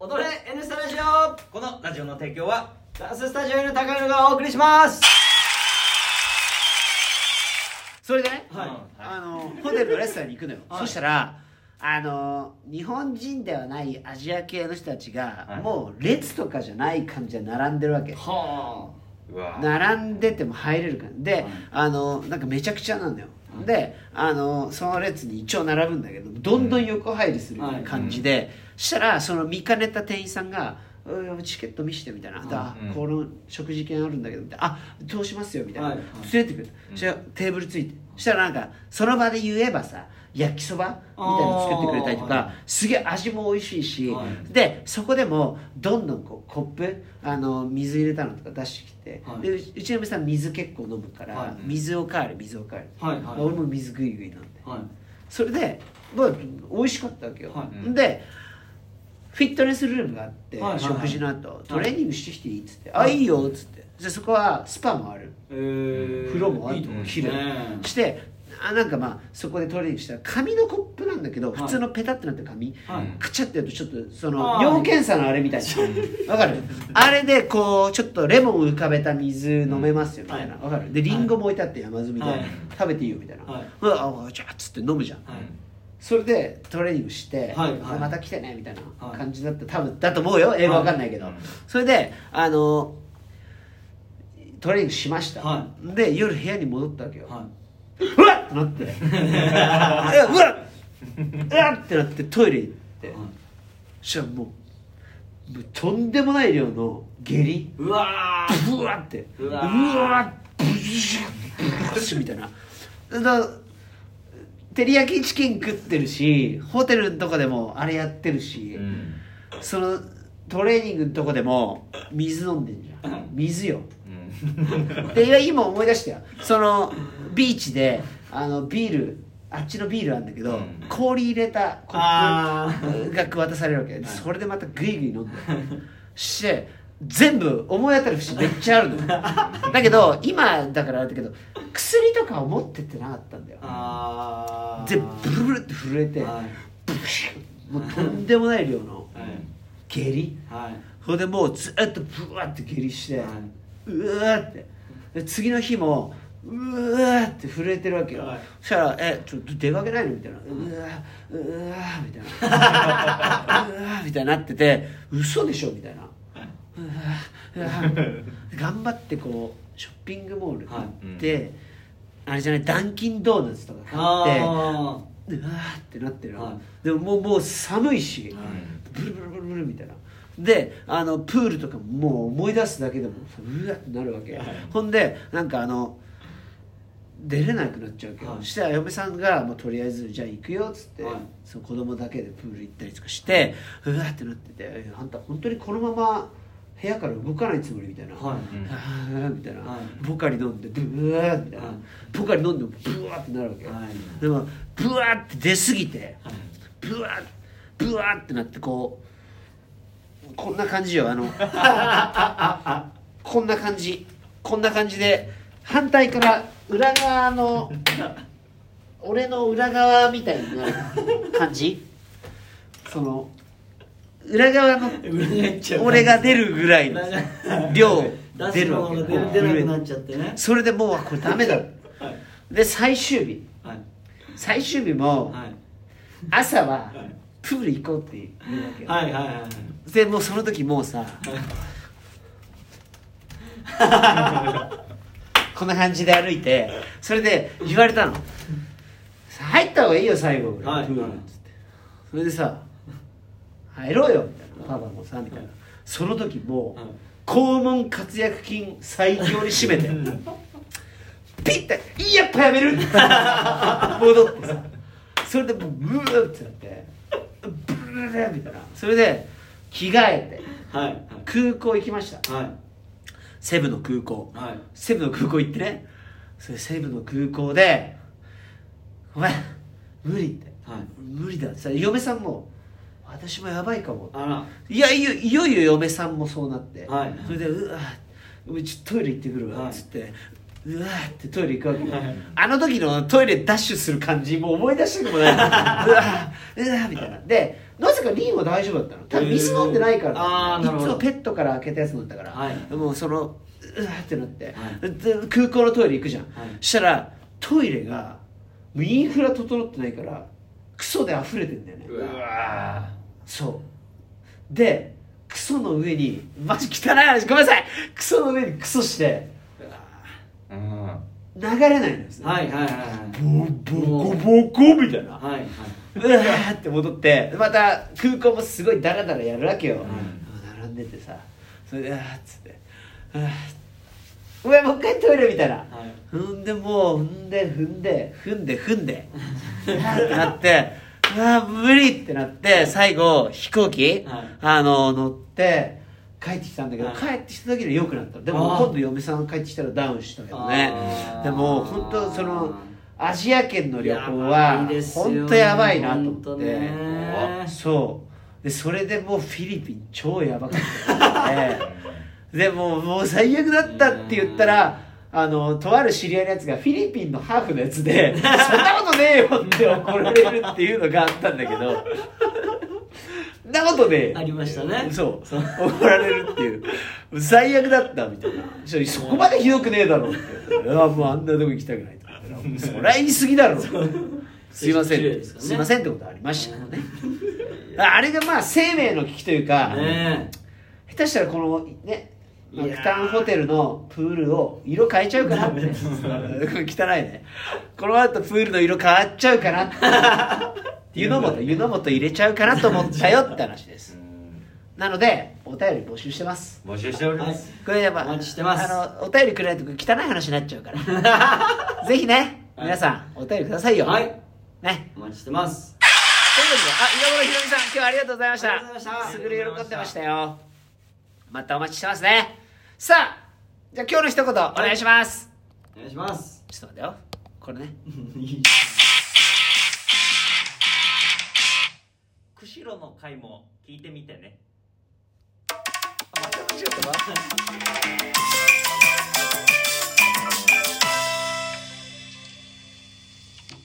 踊れ N スタラジオ。このラジオの提供はダンススタジオ N 高野がお送りします。それでね、はい。あのホテルのレストランに行くのよ、はい。そしたらあの日本人ではないアジア系の人たちが、はい。もう列とかじゃない感じで並んでるわけ。はうわ。並んでても入れるからで、はい。あのなんかめちゃくちゃなんだよ、はいであのその列に一応並ぶんだけどどんどん横入りするような感じで、したらその見かねた店員さんが「うんチケット見して」みたいな「はいあうん。この食事券あるんだけど」みたいな「あ通しますよ」みたいな、はい。はい連れてくる。そしたらテーブルついて。そしたらなんかその場で言えばさ焼きそばみたいなの作ってくれたりとか、すげえ味も美味しいし、はい。でそこでもどんどんこうコップあの水入れたのとか出してきて、はい。でううちの嫁さん水結構飲むから、はい。水をかわる水をかわる、はいはい。俺も水グイグイ飲んで。はい。それで、まあ、美味しかったわけよ、はい。でフィットネスルームがあって、はいはいはい。食事の後トレーニングしてきていい。っつって「あいいよ」っつって。でそこはスパもある。えー。風呂もあるいいとこ綺麗ねしてあなんかまあそこでトレーニングしたら紙のコップなんだけどはい。普通のペタってなった紙、はい。カチャってやるとちょっとその尿検査のあれみたいな。わかる？あれでこうちょっとレモン浮かべた水飲めますよみたいな。わかる？でリンゴも置いてあって山積みではい。食べていいよみたいな。はい。うわあじゃあっつって飲むじゃん。はいそれでトレーニングして、はいはい。また来てねみたいなはい。感じだった。多分だと思うよ。英語わかんないけど、はいそれであのトレーニングしました、はで夜部屋に戻ったわけよ、は うわっってなって。うわっうわっってなってトイレ行って、いはい。そしたらもうもうとんでもない量の下痢。うわー。ブワーって。うわうーわー。ブシュッブシュッみたいなだ照り焼きチキン食ってるしホテルのとこでもあれやってるし、うん。そのトレーニングのとこでも水飲んでんじゃん。水よ。うん。で今思い出したよ。そのビーチであのビールあっちのビールあるんだけど、うん。氷入れたコッあプが渡されるわけ。それでまたグイグイ飲んで。して全部思い当たる節めっちゃあるのよ。だけど今だからあれだけど薬とかを持ってってなかったんだよ。あー。でブルブルって震えて、はい。もうとんでもない量の はい。下痢。はい。それでもうずっとブワーって下痢して、はうわーって。で次の日もうわーって震えてるわけよ、はい。そしたら「えちょっと出かけないの?」みたいな「うわーうわー」みたいな「うわー」みたいになってて「嘘でしょ」みたいな「うわーうわー」頑張ってこうショッピングモール行って、あれじゃないダンキンドーナツとか買ってあうわーってなってるの、はい。でももうもう寒いし、ブルブルブルブルみたいな。であのプールとかももう思い出すだけでもうわってなるわけ、ほんでなんかあの出れなくなっちゃうわけど、はい。そしたら嫁さんがもうとりあえずじゃあ行くよっつって、はい。その子供だけでプール行ったりとかしてうわってなっててえあんた本当にこのまま部屋から動かないつもりみたいな、はい。みたいな、はい。ポカリ飲んでブワーみたいな、はい。ポカリ飲んでもブワーってなるわけ、はい。でもブワーって出過ぎてはい。ブワーブワーってなってこうこんな感じよ。あの こんな感じ。こんな感じで反対から裏側の 俺の裏側みたいな感じ。その裏側の俺が出るぐらいの量出出るわなくなっちゃってね。それでもうこれダメだ。はい。で最終日。はい。最終日もはい。朝はプール行こうって言うわけよ、はいはいはい。はいでもうその時もうさこんな感じで歩いてそれで言われたの「入った方がいいよ最後。プール」っつって。それでさ「入ろうよ」みたいな。パパもさみたいな。その時もうはい肛門活躍筋最強に締めてピッて「やっぱやめる!」って戻ってさ。それでもうブーってなって。ブルルルみたいなそれで着替えてはい空港行きましたはいセブの空港はいセブの空港行ってねそれセブの空港で「ごめん無理」ってはい「無理だ」ってさ嫁さんも「私もやばいかも」いやいよいよいよ嫁さんもそうなって、はい。それで「うわうちトイレ行ってくるわ」はいっつって、うわーってトイレ行くわけよ、はい。あの時のトイレダッシュする感じもう思い出したくもない うわーうわーみたいな。でなぜかリンは大丈夫だったの。多分水飲んでないから。だあーなるほど。いつもペットから開けたやつ飲んだから、はい。もうそのうわーってなって、空港のトイレ行くじゃん、したらトイレがインフラ整ってないからクソで溢れてんだよね。うわそう。でクソの上にマジ汚い話ごめんなさい。クソの上にクソしてうん流れないんですね。はいはいはいボコボコみたいな。はいはい。はいうわーって戻ってまた空港もすごいダラダラやるわけよ、並んでてさ。それであーっつって「あーうわもう一回トイレ」みたいな、はい。踏んでもう踏んで踏んで踏んで踏んで。ってなってうわ無理ってなって最後飛行機、はい。あの乗って帰ってきたんだけど、はい。帰ってきた時には良くなったでも今度嫁さん帰ってきたらダウンしたけどねでも本当そのアジア圏の旅行は本当やばいなと思って、ね。そう。でそれでもうフィリピン超やばかったね。でもうもう最悪だったって言ったらあのとある知り合いのやつがフィリピンのハーフのやつで「そんなことねえよ」って怒られるっていうのがあったんだけど。そんなことねえありましたね。そう。怒られるっていう。最悪だったみたいな。そそこまでひどくねえだろって言って。ああもうあんなとこ行きたくないと。かそりゃ言い過ぎだろすいません、ね。すいませんってことありましたね。あれがまあ生命の危機というか、ね下手したらこのねクタンホテルのプールを色変えちゃうかなって。汚いね。この後プールの色変わっちゃうかなって。湯の素湯の素入れちゃうかなと思ったよって話です。なのでお便り募集してます。募集しております。これやっぱお待ちしてます。あのお便りくれないと汚い話になっちゃうから。ぜひね皆さんお便りくださいよ。はい。ね。お待ちしてます。ということであ岩村ひろみさん今日はありがとうございました。ありがとうございました。すぐる喜んでましたよまたお待ちしてますね。さあじゃあ今日の一言。お願いします、お願いします。ちょっと待ってよ。これね。釧路の回も聞いてみてね。あまた間違ったわ